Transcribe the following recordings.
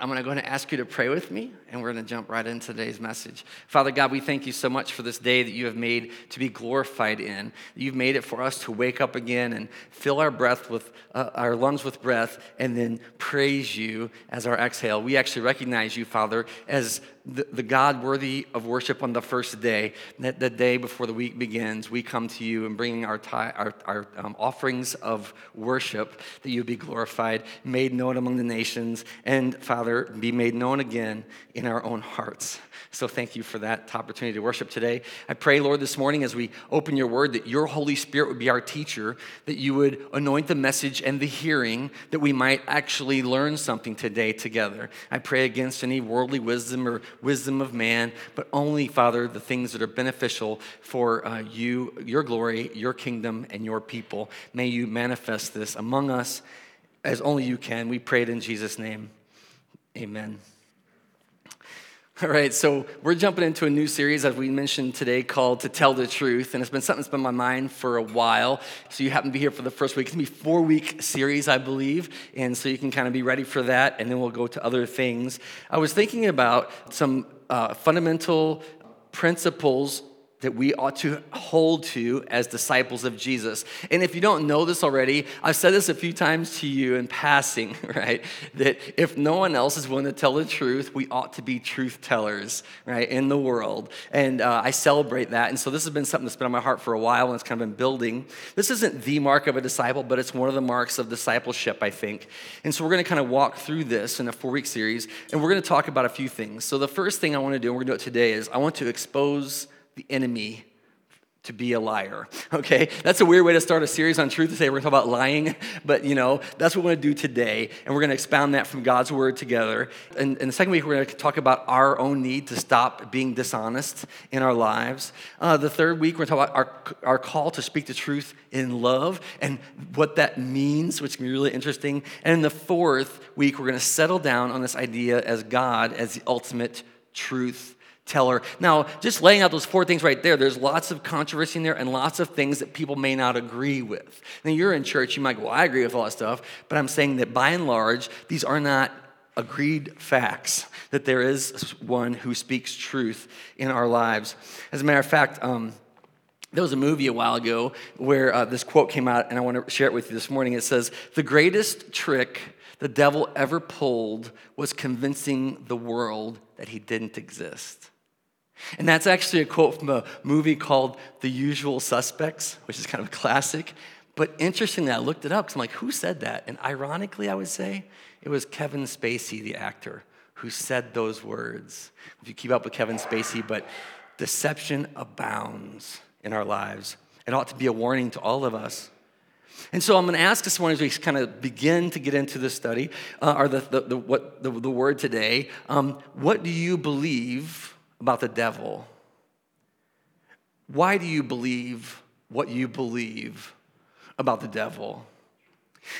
I'm going to go ahead and ask you to pray with me, and we're going to jump right into today's message. Father God, we thank you so much for this day that you have made to be glorified in. You've made it for us to wake up again and fill our breath with uh, our lungs with breath, and then praise you as our exhale. We actually recognize you, Father, as the, the God worthy of worship on the first day, that the day before the week begins, we come to you and bringing our, our, our um, offerings of worship that you be glorified, made known among the nations, and Father, be made known again in our own hearts. So thank you for that opportunity to worship today. I pray, Lord, this morning as we open your word, that your Holy Spirit would be our teacher, that you would anoint the message and the hearing, that we might actually learn something today together. I pray against any worldly wisdom or wisdom of man, but only, Father, the things that are beneficial for uh, you, your glory, your kingdom, and your people. May you manifest this among us as only you can. We pray it in Jesus' name. Amen. All right, so we're jumping into a new series, as we mentioned today, called To Tell the Truth. And it's been something that's been on my mind for a while. So you happen to be here for the first week. It's going to be four week series, I believe. And so you can kind of be ready for that. And then we'll go to other things. I was thinking about some uh, fundamental principles that we ought to hold to as disciples of Jesus. And if you don't know this already, I've said this a few times to you in passing, right? That if no one else is willing to tell the truth, we ought to be truth tellers, right, in the world. And uh, I celebrate that. And so this has been something that's been on my heart for a while and it's kind of been building. This isn't the mark of a disciple, but it's one of the marks of discipleship, I think. And so we're going to kind of walk through this in a four week series and we're going to talk about a few things. So the first thing I want to do, and we're going to do it today, is I want to expose the enemy to be a liar. Okay? That's a weird way to start a series on truth to say we're to talk about lying, but you know, that's what we're going to do today. And we're going to expound that from God's word together. And, and the second week, we're going to talk about our own need to stop being dishonest in our lives. Uh, the third week, we're to talk about our, our call to speak the truth in love and what that means, which can be really interesting. And in the fourth week, we're going to settle down on this idea as God as the ultimate truth teller. Now, just laying out those four things right there, there's lots of controversy in there and lots of things that people may not agree with. Now, you're in church, you might go, well, I agree with all that stuff, but I'm saying that by and large, these are not agreed facts, that there is one who speaks truth in our lives. As a matter of fact, um, there was a movie a while ago where uh, this quote came out, and I want to share it with you this morning. It says, The greatest trick the devil ever pulled was convincing the world that he didn't exist. And that's actually a quote from a movie called The Usual Suspects, which is kind of a classic. But interestingly, I looked it up because I'm like, who said that? And ironically, I would say it was Kevin Spacey, the actor, who said those words. If you keep up with Kevin Spacey, but deception abounds in our lives. It ought to be a warning to all of us. And so I'm going to ask this morning as we kind of begin to get into this study, uh, or the, the, the, what, the, the word today, um, what do you believe about the devil? Why do you believe what you believe about the devil?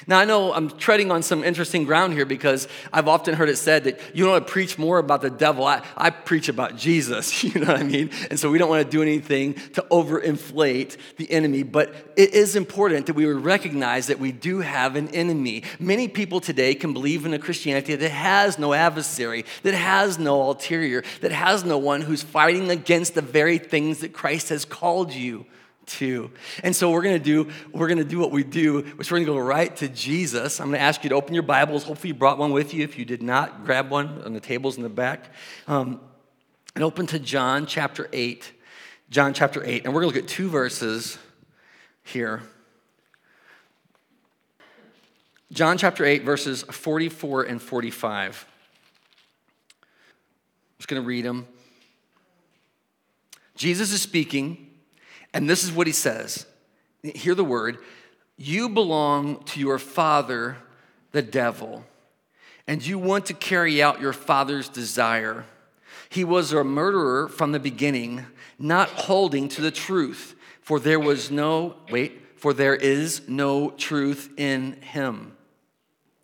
Now, I know I'm treading on some interesting ground here because I've often heard it said that you don't want to preach more about the devil. I, I preach about Jesus, you know what I mean? And so we don't want to do anything to overinflate the enemy, but it is important that we recognize that we do have an enemy. Many people today can believe in a Christianity that has no adversary, that has no ulterior, that has no one who's fighting against the very things that Christ has called you too. And so we're gonna do, we're gonna do what we do, which we're gonna go right to Jesus. I'm gonna ask you to open your Bibles. Hopefully you brought one with you. If you did not, grab one on the tables in the back. Um, and open to John chapter 8. John chapter 8. And we're gonna look at two verses here. John chapter 8, verses 44 and 45. I'm just gonna read them. Jesus is speaking. And this is what he says Hear the word You belong to your father, the devil, and you want to carry out your father's desire. He was a murderer from the beginning, not holding to the truth, for there was no, wait, for there is no truth in him.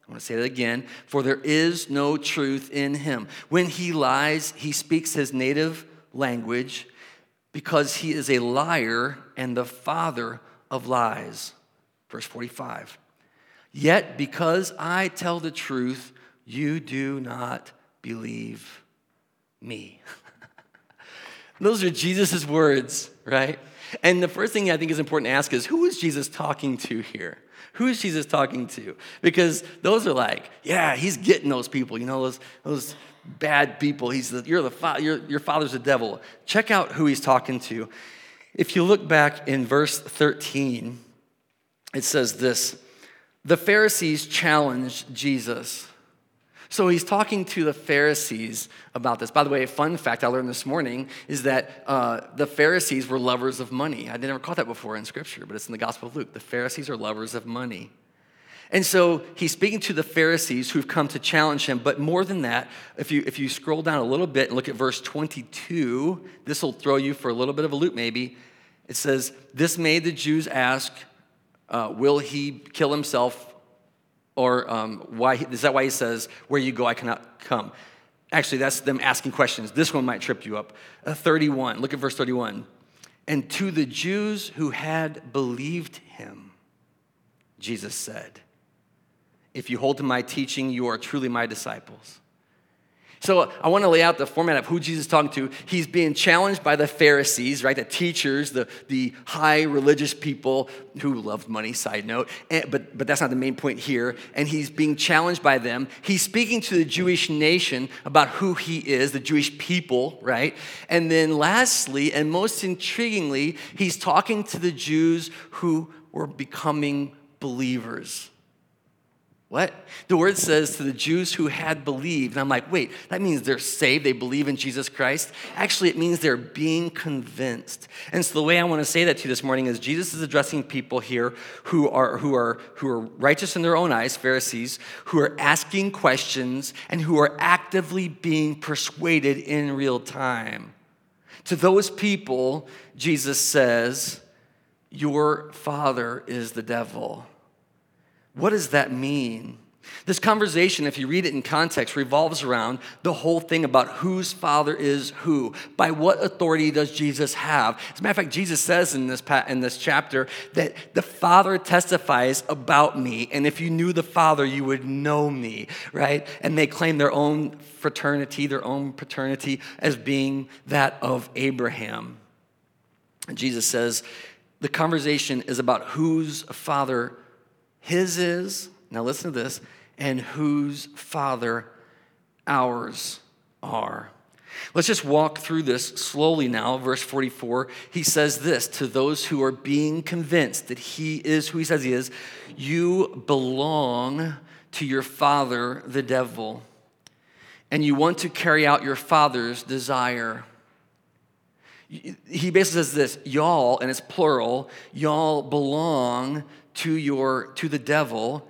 I want to say that again. For there is no truth in him. When he lies, he speaks his native language because he is a liar and the father of lies. Verse 45. Yet because I tell the truth, You do not believe me. Those are Jesus' words, right? And the first thing I think is important to ask is who is Jesus talking to here? Who is Jesus talking to? Because those are like, yeah, he's getting those people, you know, those, those bad people. He's the, you're the fa- your, your father's the devil. Check out who he's talking to. If you look back in verse 13, it says this The Pharisees challenged Jesus. So he's talking to the Pharisees about this. By the way, a fun fact I learned this morning is that uh, the Pharisees were lovers of money. I never caught that before in Scripture, but it's in the Gospel of Luke. The Pharisees are lovers of money. And so he's speaking to the Pharisees who've come to challenge him. But more than that, if you, if you scroll down a little bit and look at verse 22, this will throw you for a little bit of a loop maybe. It says, This made the Jews ask, uh, Will he kill himself or um, why, is that why he says, Where you go, I cannot come? Actually, that's them asking questions. This one might trip you up. Uh, 31, look at verse 31. And to the Jews who had believed him, Jesus said, If you hold to my teaching, you are truly my disciples. So I want to lay out the format of who Jesus is talking to. He's being challenged by the Pharisees, right? The teachers, the, the high religious people who loved money, side note. And, but, but that's not the main point here. And he's being challenged by them. He's speaking to the Jewish nation about who he is, the Jewish people, right? And then lastly, and most intriguingly, he's talking to the Jews who were becoming believers. What? The word says to the Jews who had believed. And I'm like, wait, that means they're saved, they believe in Jesus Christ. Actually, it means they're being convinced. And so the way I want to say that to you this morning is Jesus is addressing people here who are who are who are righteous in their own eyes, Pharisees, who are asking questions and who are actively being persuaded in real time. To those people, Jesus says, Your father is the devil. What does that mean? This conversation, if you read it in context, revolves around the whole thing about whose father is who. By what authority does Jesus have? As a matter of fact, Jesus says in this, in this chapter that the Father testifies about me, and if you knew the Father, you would know me, right? And they claim their own fraternity, their own paternity, as being that of Abraham. And Jesus says the conversation is about whose father his is, now listen to this, and whose Father ours are. Let's just walk through this slowly now. Verse 44, he says this to those who are being convinced that he is who he says he is you belong to your father, the devil, and you want to carry out your father's desire. He basically says this y'all, and it's plural, y'all belong to your to the devil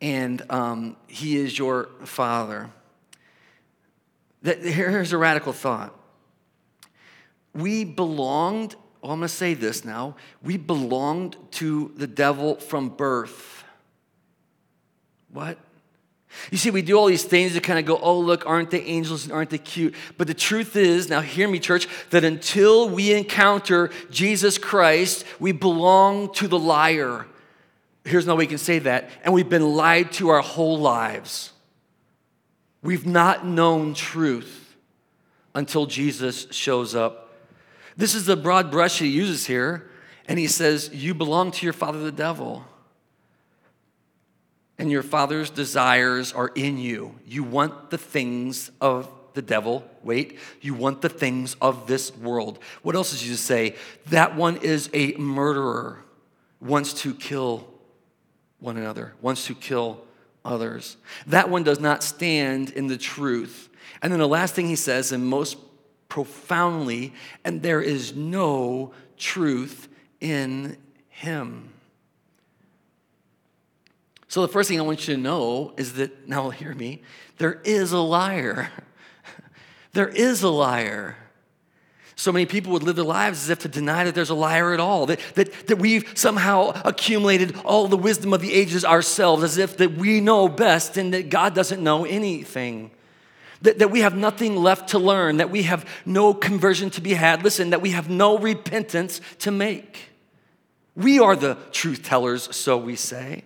and um, he is your father. That, here's a radical thought. We belonged well, i'm going to say this now. We belonged to the devil from birth. What you see, we do all these things to kind of go, oh, look, aren't they angels and aren't they cute? But the truth is, now hear me, church, that until we encounter Jesus Christ, we belong to the liar. Here's way we can say that. And we've been lied to our whole lives. We've not known truth until Jesus shows up. This is the broad brush he uses here. And he says, You belong to your father, the devil and your father's desires are in you. You want the things of the devil. Wait, you want the things of this world. What else does Jesus say? That one is a murderer, wants to kill one another, wants to kill others. That one does not stand in the truth. And then the last thing he says, and most profoundly, and there is no truth in him. So, the first thing I want you to know is that, now hear me, there is a liar. there is a liar. So many people would live their lives as if to deny that there's a liar at all, that, that, that we've somehow accumulated all the wisdom of the ages ourselves, as if that we know best and that God doesn't know anything. That, that we have nothing left to learn, that we have no conversion to be had. Listen, that we have no repentance to make. We are the truth tellers, so we say.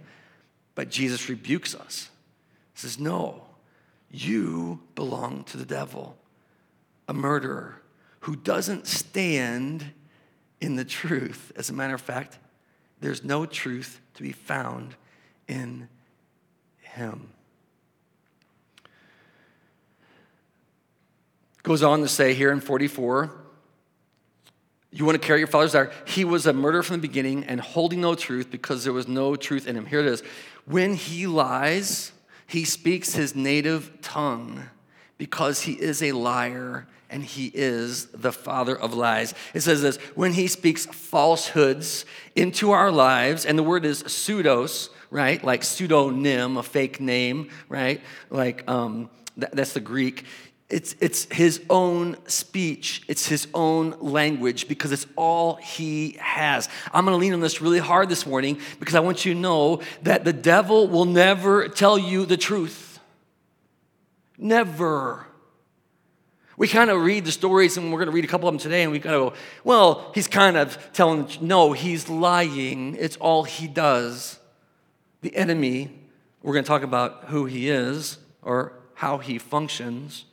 But Jesus rebukes us, He says, No, you belong to the devil, a murderer who doesn't stand in the truth. As a matter of fact, there's no truth to be found in him. Goes on to say here in 44 you want to carry your father's desire. He was a murderer from the beginning and holding no truth because there was no truth in him. Here it is. When he lies, he speaks his native tongue because he is a liar and he is the father of lies. It says this when he speaks falsehoods into our lives, and the word is pseudos, right? Like pseudonym, a fake name, right? Like um, that's the Greek. It's, it's his own speech, it's his own language because it's all he has. I'm gonna lean on this really hard this morning because I want you to know that the devil will never tell you the truth. Never. We kind of read the stories, and we're going to read a couple of them today, and we kind of go, well, he's kind of telling, no, he's lying. It's all he does. The enemy, we're going to talk about who he is or how he functions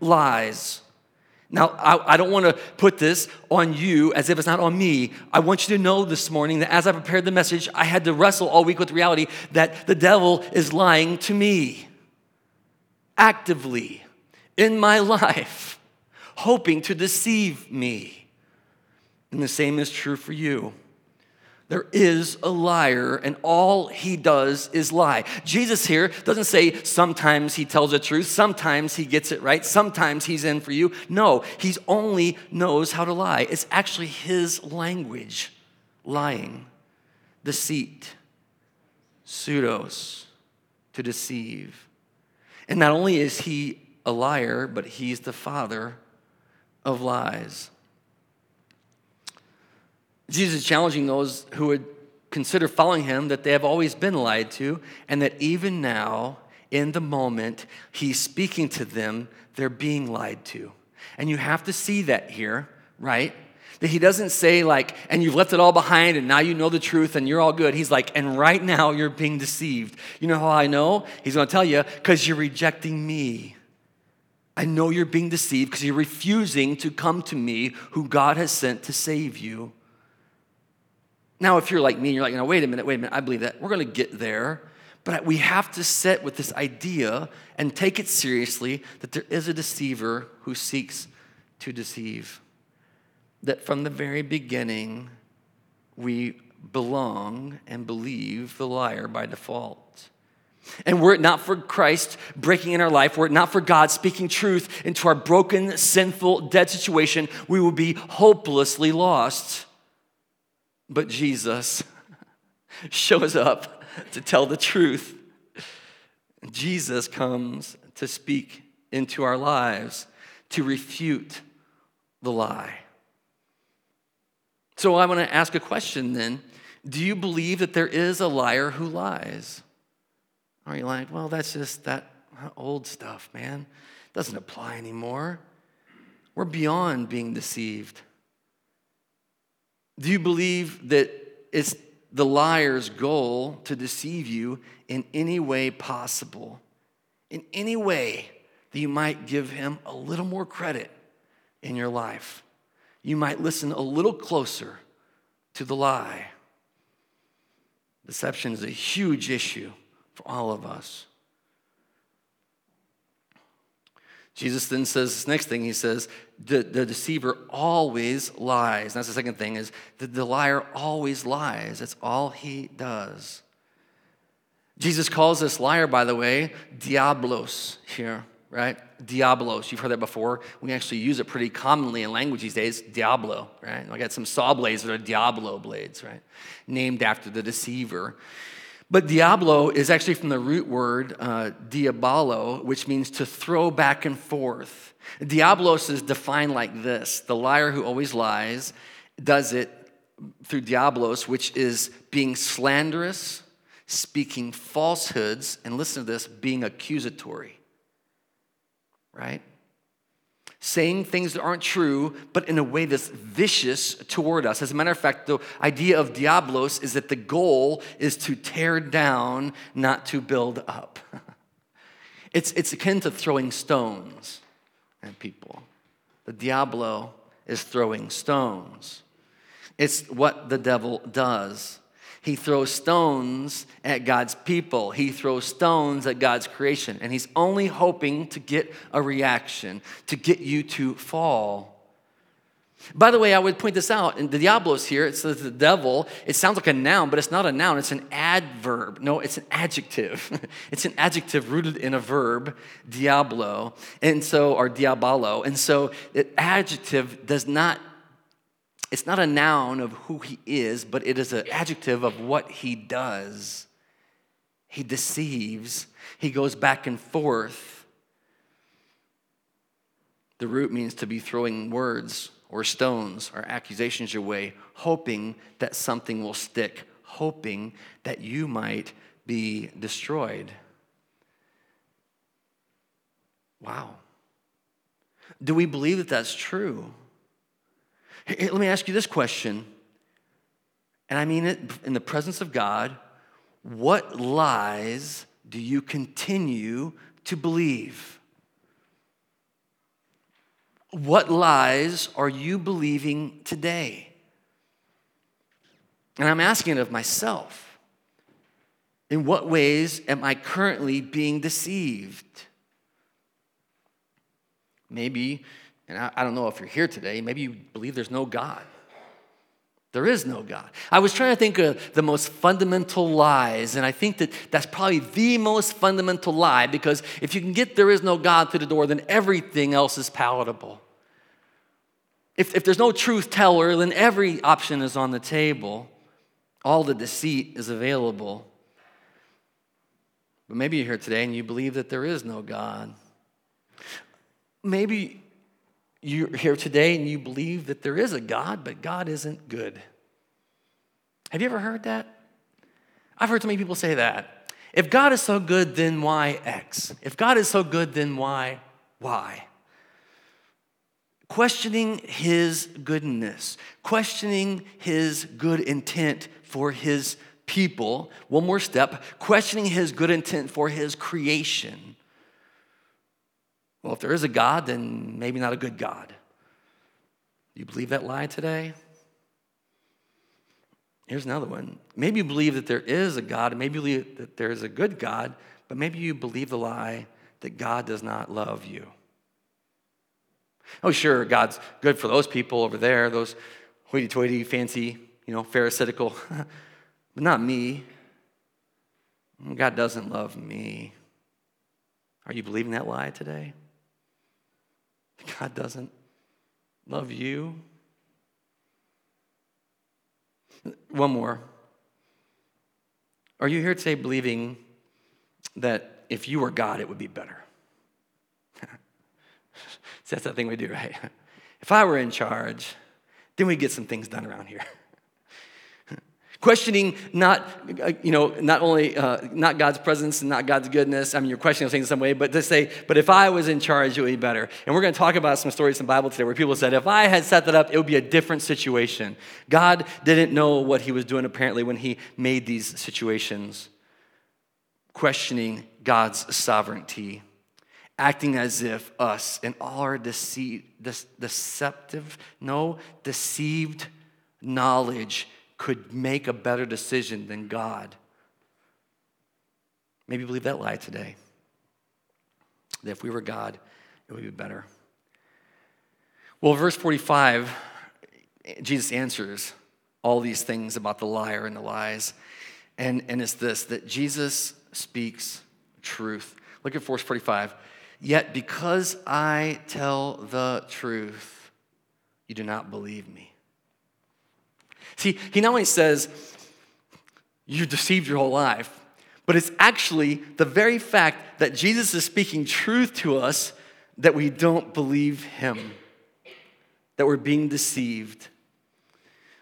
lies. Now, I, I don't want to put this on you as if it's not on me. I want you to know this morning that as I prepared the message, I had to wrestle all week with reality that the devil is lying to me actively in my life, hoping to deceive me. And the same is true for you. There is a liar, and all he does is lie. Jesus here doesn't say sometimes he tells the truth, sometimes he gets it right, sometimes he's in for you. No, he only knows how to lie. It's actually his language lying, deceit, pseudos, to deceive. And not only is he a liar, but he's the father of lies. Jesus is challenging those who would consider following him that they have always been lied to, and that even now, in the moment, he's speaking to them, they're being lied to. And you have to see that here, right? That he doesn't say, like, and you've left it all behind and now you know the truth and you're all good. He's like, and right now you're being deceived. You know how I know? He's gonna tell you, because you're rejecting me. I know you're being deceived because you're refusing to come to me, who God has sent to save you. Now, if you're like me and you're like, no, wait a minute, wait a minute, I believe that. We're going to get there. But we have to sit with this idea and take it seriously that there is a deceiver who seeks to deceive. That from the very beginning, we belong and believe the liar by default. And were it not for Christ breaking in our life, were it not for God speaking truth into our broken, sinful, dead situation, we would be hopelessly lost. But Jesus shows up to tell the truth. Jesus comes to speak into our lives, to refute the lie. So I want to ask a question then. Do you believe that there is a liar who lies? Are you like, well, that's just that old stuff, man? Doesn't apply anymore. We're beyond being deceived. Do you believe that it's the liar's goal to deceive you in any way possible? In any way that you might give him a little more credit in your life? You might listen a little closer to the lie. Deception is a huge issue for all of us. Jesus then says this next thing. He says, the, the deceiver always lies. And that's the second thing is that the liar always lies. That's all he does. Jesus calls this liar, by the way, diablos here, right? Diablos. You've heard that before. We actually use it pretty commonly in language these days. Diablo, right? I got some saw blades that are Diablo blades, right? Named after the deceiver. But diablo is actually from the root word uh, diabolo, which means to throw back and forth. Diablos is defined like this the liar who always lies does it through diablos, which is being slanderous, speaking falsehoods, and listen to this, being accusatory. Right? Saying things that aren't true, but in a way that's vicious toward us. As a matter of fact, the idea of diablos is that the goal is to tear down, not to build up. It's, it's akin to throwing stones at people. The Diablo is throwing stones. It's what the devil does. He throws stones at God's people. He throws stones at God's creation. And he's only hoping to get a reaction, to get you to fall. By the way, I would point this out. In the Diablos here, it says the devil. It sounds like a noun, but it's not a noun. It's an adverb. No, it's an adjective. it's an adjective rooted in a verb, diablo, and so or diabolo. And so, adjective does not. It's not a noun of who he is, but it is an adjective of what he does. He deceives. He goes back and forth. The root means to be throwing words or stones or accusations your way, hoping that something will stick, hoping that you might be destroyed. Wow. Do we believe that that's true? Let me ask you this question, and I mean it in the presence of God. What lies do you continue to believe? What lies are you believing today? And I'm asking it of myself. In what ways am I currently being deceived? Maybe, and I, I, don't know if you're here today, maybe you believe there's no God. There is no God. I was trying to think of the most fundamental lies, and I think that that's probably the most fundamental lie because if you can get there is no God through the door, then everything else is palatable. If, if there's no truth teller, then every option is on the table. All the deceit is available. But maybe you're here today and you believe that there is no God. Maybe you're here today and you believe that there is a God, but God isn't good. Have you ever heard that? I've heard so many people say that. If God is so good, then why X? If God is so good, then why Y? questioning his goodness, questioning his good intent for his people. One more step questioning his good intent for his creation. Well, if there is a God, then maybe not a good God. You believe that lie today? Here's another one. Maybe you believe that there is a God, and maybe you believe that there is a good God, but maybe you believe the lie that God does not love you. Oh, sure, God's good for those people over there, those hoity toity, fancy, you know, pharisaical, but not me. God doesn't love me. Are you believing that lie today? God doesn't love you? One more. Are you here today believing that if you were God, it would be better? That's the thing we do, right? If I were in charge, then we'd get some things done around here. questioning not, uh, you know, not only uh, not God's presence and not God's goodness. I mean, you're questioning things in some way, but to say, but if I was in charge, it would be better. And we're going to talk about some stories in the Bible today where people said, if I had set that up, it would be a different situation. God didn't know what He was doing apparently when He made these situations. Questioning God's sovereignty acting as if us and all our deceit, deceptive, no, deceived knowledge could make a better decision than God. Maybe believe that lie today. That if we were God, it would be better. Well, verse 45, Jesus answers all these things about the liar and the lies. And, and it's this that Jesus speaks truth. Look at verse 45. Yet because I tell the truth, you do not believe me. See, he not only says, you deceived your whole life, but it's actually the very fact that Jesus is speaking truth to us that we don't believe him, that we're being deceived.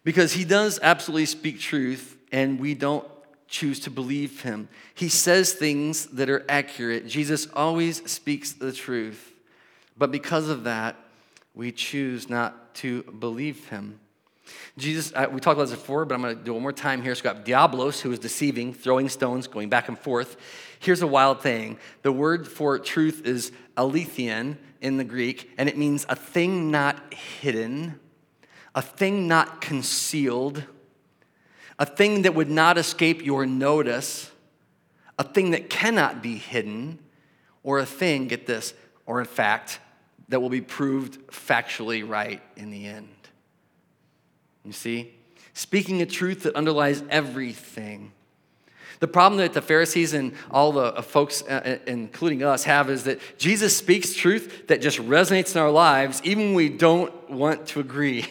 Because he does absolutely speak truth, and we don't choose to believe him. He says things that are accurate. Jesus always speaks the truth. But because of that, we choose not to believe him. Jesus, uh, we talked about this before, but I'm going to do one more time here. So we got Diablos, who is deceiving, throwing stones, going back and forth. Here's a wild thing the word for truth is aletheia in the Greek, and it means a thing not hidden, a thing not concealed, a thing that would not escape your notice, a thing that cannot be hidden, or a thing, get this, or in fact, that will be proved factually right in the end. You see? Speaking a truth that underlies everything. The problem that the Pharisees and all the uh, folks, uh, uh, including us, have is that Jesus speaks truth that just resonates in our lives, even when we don't want to agree.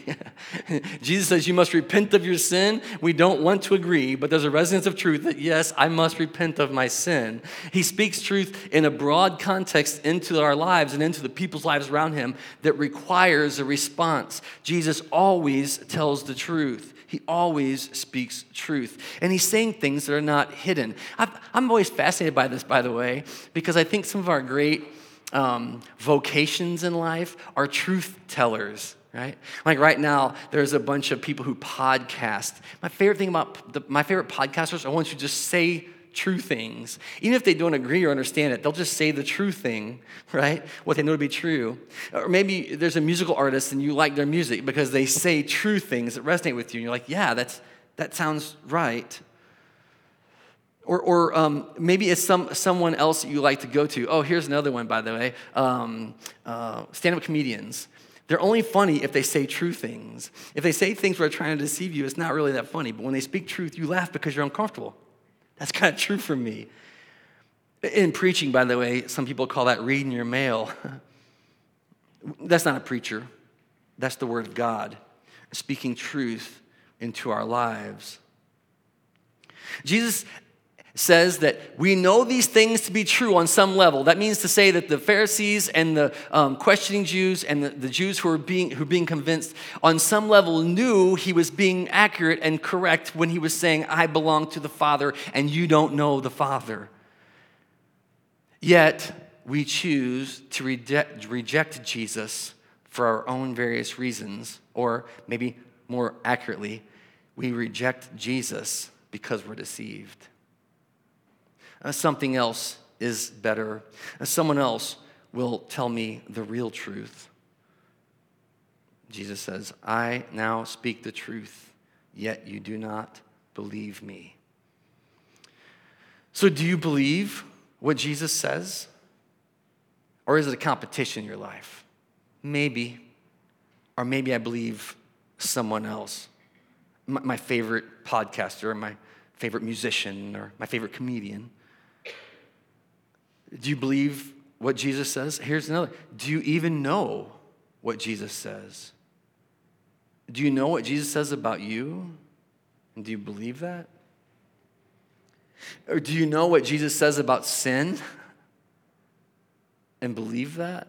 Jesus says, You must repent of your sin. We don't want to agree, but there's a resonance of truth that, yes, I must repent of my sin. He speaks truth in a broad context into our lives and into the people's lives around him that requires a response. Jesus always tells the truth. He always speaks truth. And he's saying things that are not hidden. i am always fascinated by this, by the way, because I think some of our great um, vocations in life are truth tellers right? Like right now, there's a bunch of people who podcast. My favorite thing about the, my favorite podcasters are ones who just say true things. Even if they don't agree or understand it, they'll just say the true thing, right? What they know to be true. Or maybe there's a musical artist and you like their music because they say true things that resonate with you. And you're like, yeah, that's, that sounds right. Or, or um, maybe it's some, someone else that you like to go to. Oh, here's another one, by the way um, uh, stand up comedians. They're only funny if they say true things. If they say things where they're trying to deceive you, it's not really that funny. But when they speak truth, you laugh because you're uncomfortable. That's kind of true for me. In preaching, by the way, some people call that reading your mail. That's not a preacher, that's the Word of God speaking truth into our lives. Jesus says that we know these things to be true on some level. That means to say that the Pharisees and the um, questioning Jews and the, the Jews who are being, who were being convinced on some level knew he was being accurate and correct when he was saying, I belong to the Father and you don't know the Father. Yet we choose to reject, reject Jesus for our own various reasons, or maybe more accurately, we reject Jesus because we're deceived something else is better. Uh, someone else will tell me the real truth. Jesus says, I now speak the truth, yet you do not believe me. So, do you believe what Jesus says? Or is it a competition in your life? Maybe. Or maybe I believe someone else. My favorite podcaster, or my favorite musician, or my favorite comedian. Do you believe what Jesus says? Here's another. Do you even know what Jesus says? Do you know what Jesus says about you? And do you believe that? Or do you know what Jesus says about sin and believe that?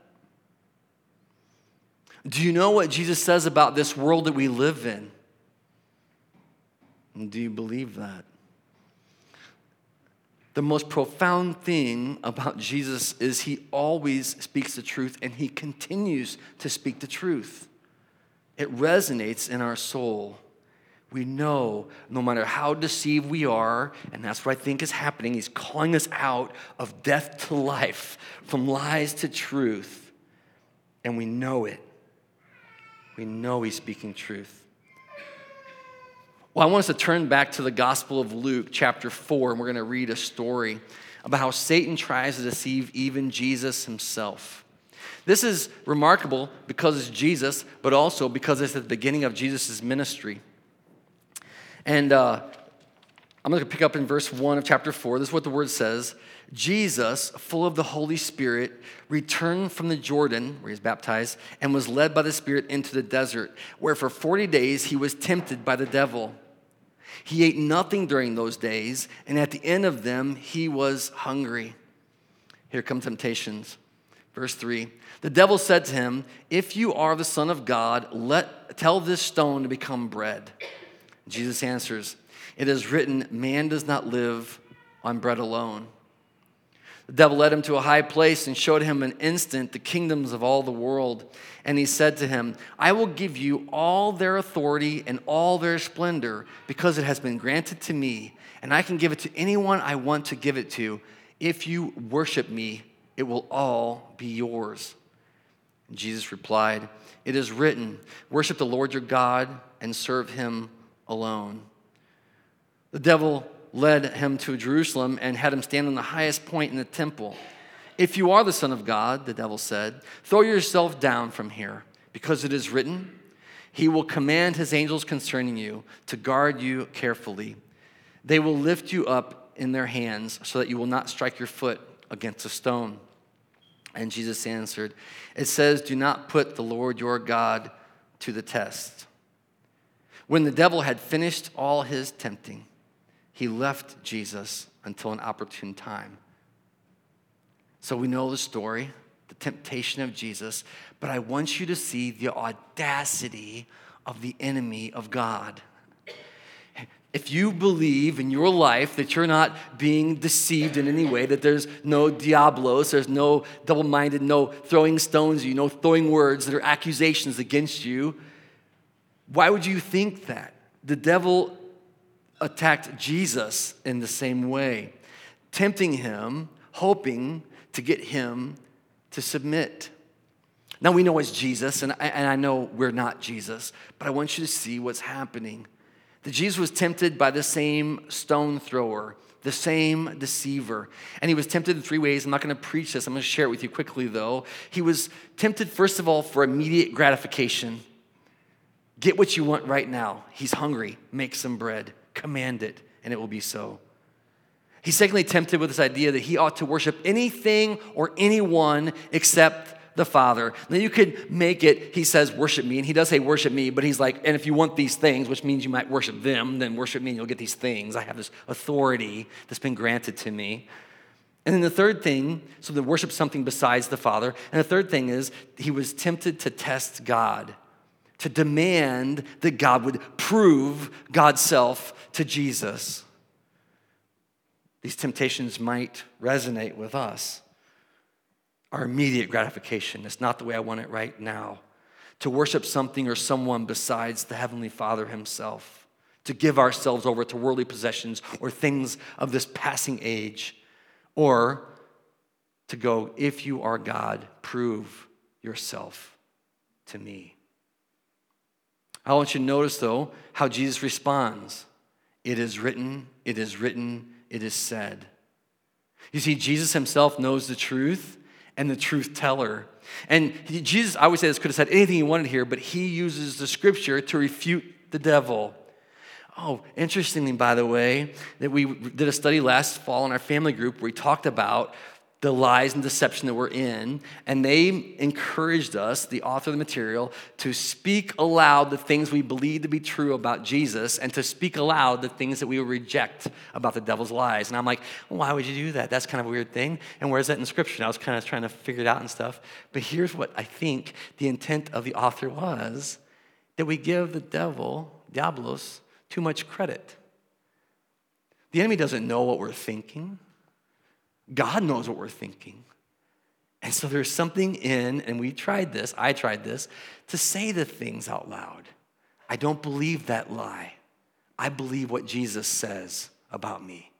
Do you know what Jesus says about this world that we live in? And do you believe that? The most profound thing about Jesus is he always speaks the truth and he continues to speak the truth. It resonates in our soul. We know no matter how deceived we are, and that's what I think is happening, he's calling us out of death to life, from lies to truth. And we know it. We know he's speaking truth. Well, I want us to turn back to the Gospel of Luke, chapter 4, and we're going to read a story about how Satan tries to deceive even Jesus himself. This is remarkable because it's Jesus, but also because it's at the beginning of Jesus' ministry. And uh, I'm going to pick up in verse 1 of chapter 4. This is what the word says Jesus, full of the Holy Spirit, returned from the Jordan, where he was baptized, and was led by the Spirit into the desert, where for 40 days he was tempted by the devil. He ate nothing during those days, and at the end of them, he was hungry. Here come temptations. Verse 3 The devil said to him, If you are the Son of God, let, tell this stone to become bread. Jesus answers, It is written, Man does not live on bread alone. The devil led him to a high place and showed him an instant the kingdoms of all the world. And he said to him, I will give you all their authority and all their splendor because it has been granted to me, and I can give it to anyone I want to give it to. If you worship me, it will all be yours. And Jesus replied, It is written, Worship the Lord your God and serve him alone. The devil led him to Jerusalem and had him stand on the highest point in the temple. If you are the Son of God, the devil said, throw yourself down from here, because it is written, He will command His angels concerning you to guard you carefully. They will lift you up in their hands so that you will not strike your foot against a stone. And Jesus answered, It says, Do not put the Lord your God to the test. When the devil had finished all his tempting, he left Jesus until an opportune time. So we know the story, the temptation of Jesus, but I want you to see the audacity of the enemy of God. If you believe in your life that you're not being deceived in any way, that there's no diablos, there's no double minded, no throwing stones you, no throwing words that are accusations against you, why would you think that? The devil attacked Jesus in the same way, tempting him, hoping to get him to submit. Now we know it's Jesus, and I, and I know we're not Jesus, but I want you to see what's happening. That Jesus was tempted by the same stone thrower, the same deceiver. And he was tempted in three ways. I'm not going to preach this, I'm going to share it with you quickly, though. He was tempted, first of all, for immediate gratification. Get what you want right now. He's hungry. Make some bread command it, and it will be so. He's secondly tempted with this idea that he ought to worship anything or anyone except the Father. Now you could make it, he says, worship me, and he does say worship me, but he's like, and if you want these things, which means you might worship them, then worship me and you'll get these things. I have this authority that's been granted to me. And then the third thing, so to worship something besides the Father. And the third thing is he was tempted to test God to demand that God would prove God's self to Jesus. These temptations might resonate with us. Our immediate gratification is not the way I want it right now. To worship something or someone besides the Heavenly Father Himself. To give ourselves over to worldly possessions or things of this passing age. Or to go, if you are God, prove yourself to me. I want you to notice, though, how Jesus responds. It is written, it is written, it is said. You see, Jesus himself knows the truth and the truth teller. And Jesus, I would say this, could have said anything he wanted here, but he uses the scripture to refute the devil. Oh, interestingly, by the way, that we did a study last fall in our family group where we talked about the lies and deception that we're in. And they encouraged us, the author of the material, to speak aloud the things we believe to be true about Jesus and to speak aloud the things that we reject about the devil's lies. And I'm like, well, why would you do that? That's kind of a weird thing. And where's that in scripture? And I was kind of trying to figure it out and stuff. But here's what I think the intent of the author was that we give the devil, Diablos, too much credit. The enemy doesn't know what we're thinking. God knows what we're thinking. And so there's something in, and we tried this, I tried this, to say the things out loud. I don't believe that lie. I believe what Jesus says about me.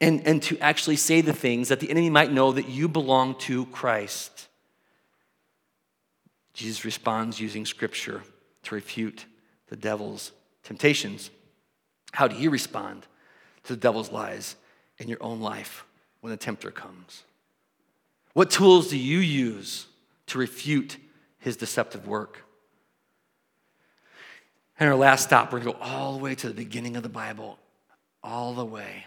And, and to actually say the things that the enemy might know that you belong to Christ. Jesus responds using scripture to refute the devil's temptations. How do you respond to the devil's lies in your own life? When the tempter comes? What tools do you use to refute his deceptive work? And our last stop, we're going to go all the way to the beginning of the Bible, all the way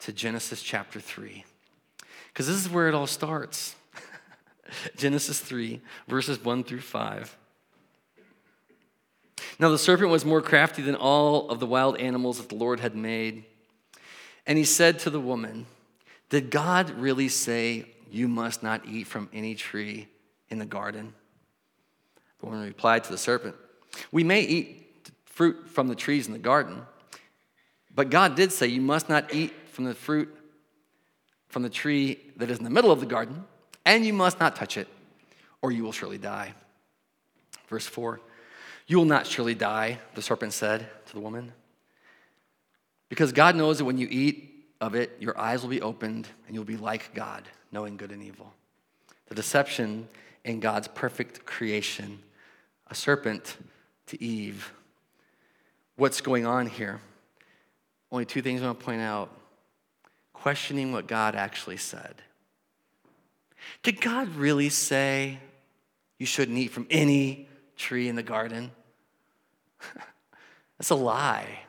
to Genesis chapter 3. Because this is where it all starts. Genesis 3, verses 1 through 5. Now the serpent was more crafty than all of the wild animals that the Lord had made. And he said to the woman, did God really say, You must not eat from any tree in the garden? The woman replied to the serpent, We may eat fruit from the trees in the garden, but God did say, You must not eat from the fruit from the tree that is in the middle of the garden, and you must not touch it, or you will surely die. Verse 4 You will not surely die, the serpent said to the woman, because God knows that when you eat of it, your eyes will be opened, and you'll be like God, knowing good and evil. The deception in God's perfect creation, a serpent to Eve. What's going on here? Only two things I want to point out questioning what God actually said. Did God really say you shouldn't eat from any tree in the garden? That's a lie.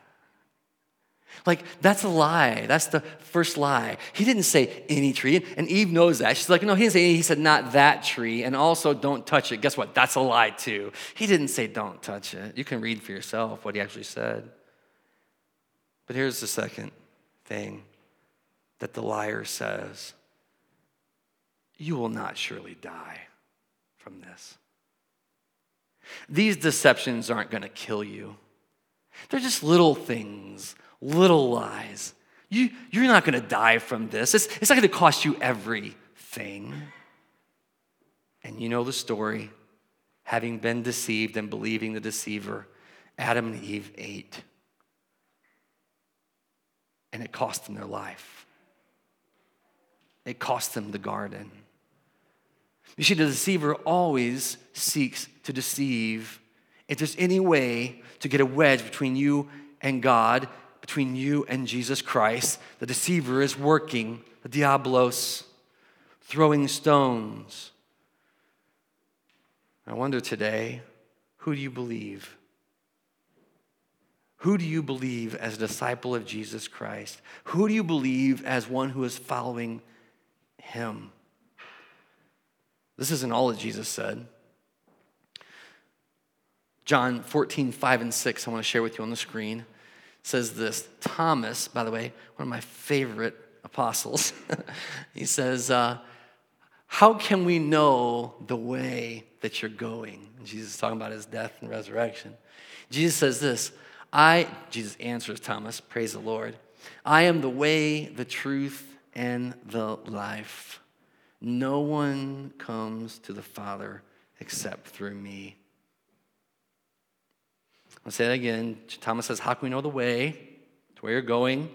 Like, that's a lie. That's the first lie. He didn't say any tree. And Eve knows that. She's like, no, he didn't say any. He said, not that tree. And also, don't touch it. Guess what? That's a lie, too. He didn't say, don't touch it. You can read for yourself what he actually said. But here's the second thing that the liar says You will not surely die from this. These deceptions aren't going to kill you, they're just little things, little lies. You, you're not going to die from this. It's, it's not going to cost you everything. And you know the story. Having been deceived and believing the deceiver, Adam and Eve ate. And it cost them their life. It cost them the garden. You see, the deceiver always seeks to deceive. If there's any way to get a wedge between you and God, between you and Jesus Christ, the deceiver is working, the diabolos, throwing stones. I wonder today, who do you believe? Who do you believe as a disciple of Jesus Christ? Who do you believe as one who is following him. This isn't all that Jesus said. John 14, 5 and 6, I want to share with you on the screen, says this. Thomas, by the way, one of my favorite apostles, he says, uh, How can we know the way that you're going? And Jesus is talking about his death and resurrection. Jesus says this I, Jesus answers Thomas, praise the Lord, I am the way, the truth, and the life. No one comes to the Father except through me. I'll say that again. Thomas says, How can we know the way to where you're going?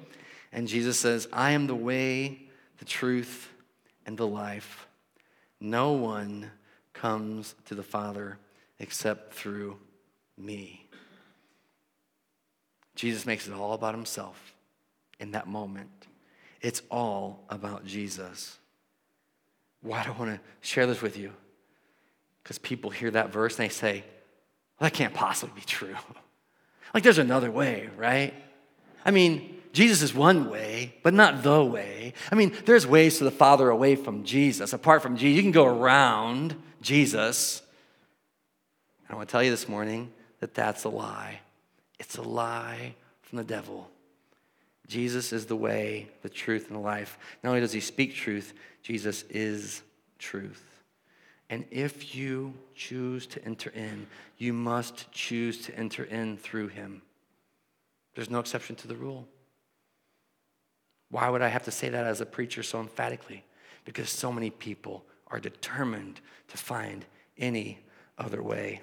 And Jesus says, I am the way, the truth, and the life. No one comes to the Father except through me. Jesus makes it all about himself in that moment. It's all about Jesus. Why do I want to share this with you? Because people hear that verse and they say, that can't possibly be true. like there's another way, right? I mean, Jesus is one way, but not the way. I mean, there's ways to the Father away from Jesus. Apart from Jesus, you can go around Jesus. I want to tell you this morning that that's a lie. It's a lie from the devil. Jesus is the way, the truth, and the life. Not only does he speak truth, Jesus is truth. And if you choose to enter in, you must choose to enter in through him. There's no exception to the rule. Why would I have to say that as a preacher so emphatically? Because so many people are determined to find any other way.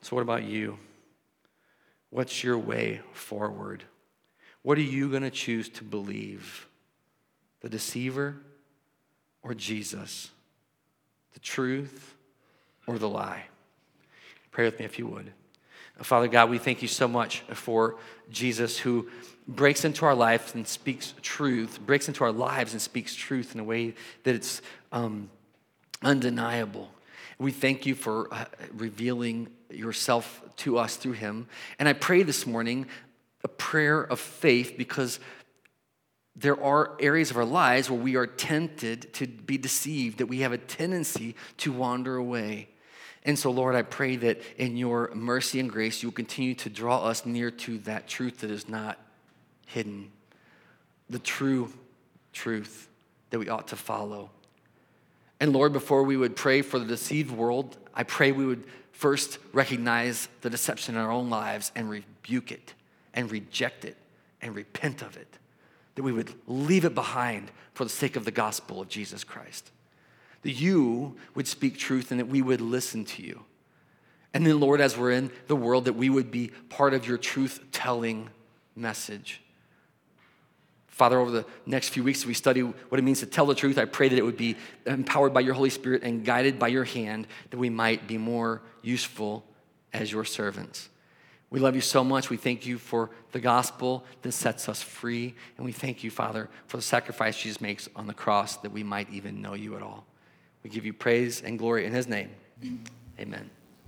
So, what about you? What's your way forward? What are you going to choose to believe? The deceiver or Jesus? The truth or the lie? Pray with me if you would. Father God, we thank you so much for Jesus who breaks into our lives and speaks truth, breaks into our lives and speaks truth in a way that it's um, undeniable. We thank you for uh, revealing yourself to us through him. And I pray this morning a prayer of faith because there are areas of our lives where we are tempted to be deceived, that we have a tendency to wander away. And so, Lord, I pray that in your mercy and grace, you will continue to draw us near to that truth that is not hidden, the true truth that we ought to follow. And Lord, before we would pray for the deceived world, I pray we would first recognize the deception in our own lives and rebuke it and reject it and repent of it that we would leave it behind for the sake of the gospel of Jesus Christ. That you would speak truth and that we would listen to you. And then, Lord, as we're in the world, that we would be part of your truth telling message. Father, over the next few weeks, we study what it means to tell the truth. I pray that it would be empowered by your Holy Spirit and guided by your hand, that we might be more useful as your servants. We love you so much. We thank you for the gospel that sets us free. And we thank you, Father, for the sacrifice Jesus makes on the cross that we might even know you at all. We give you praise and glory in his name. Amen.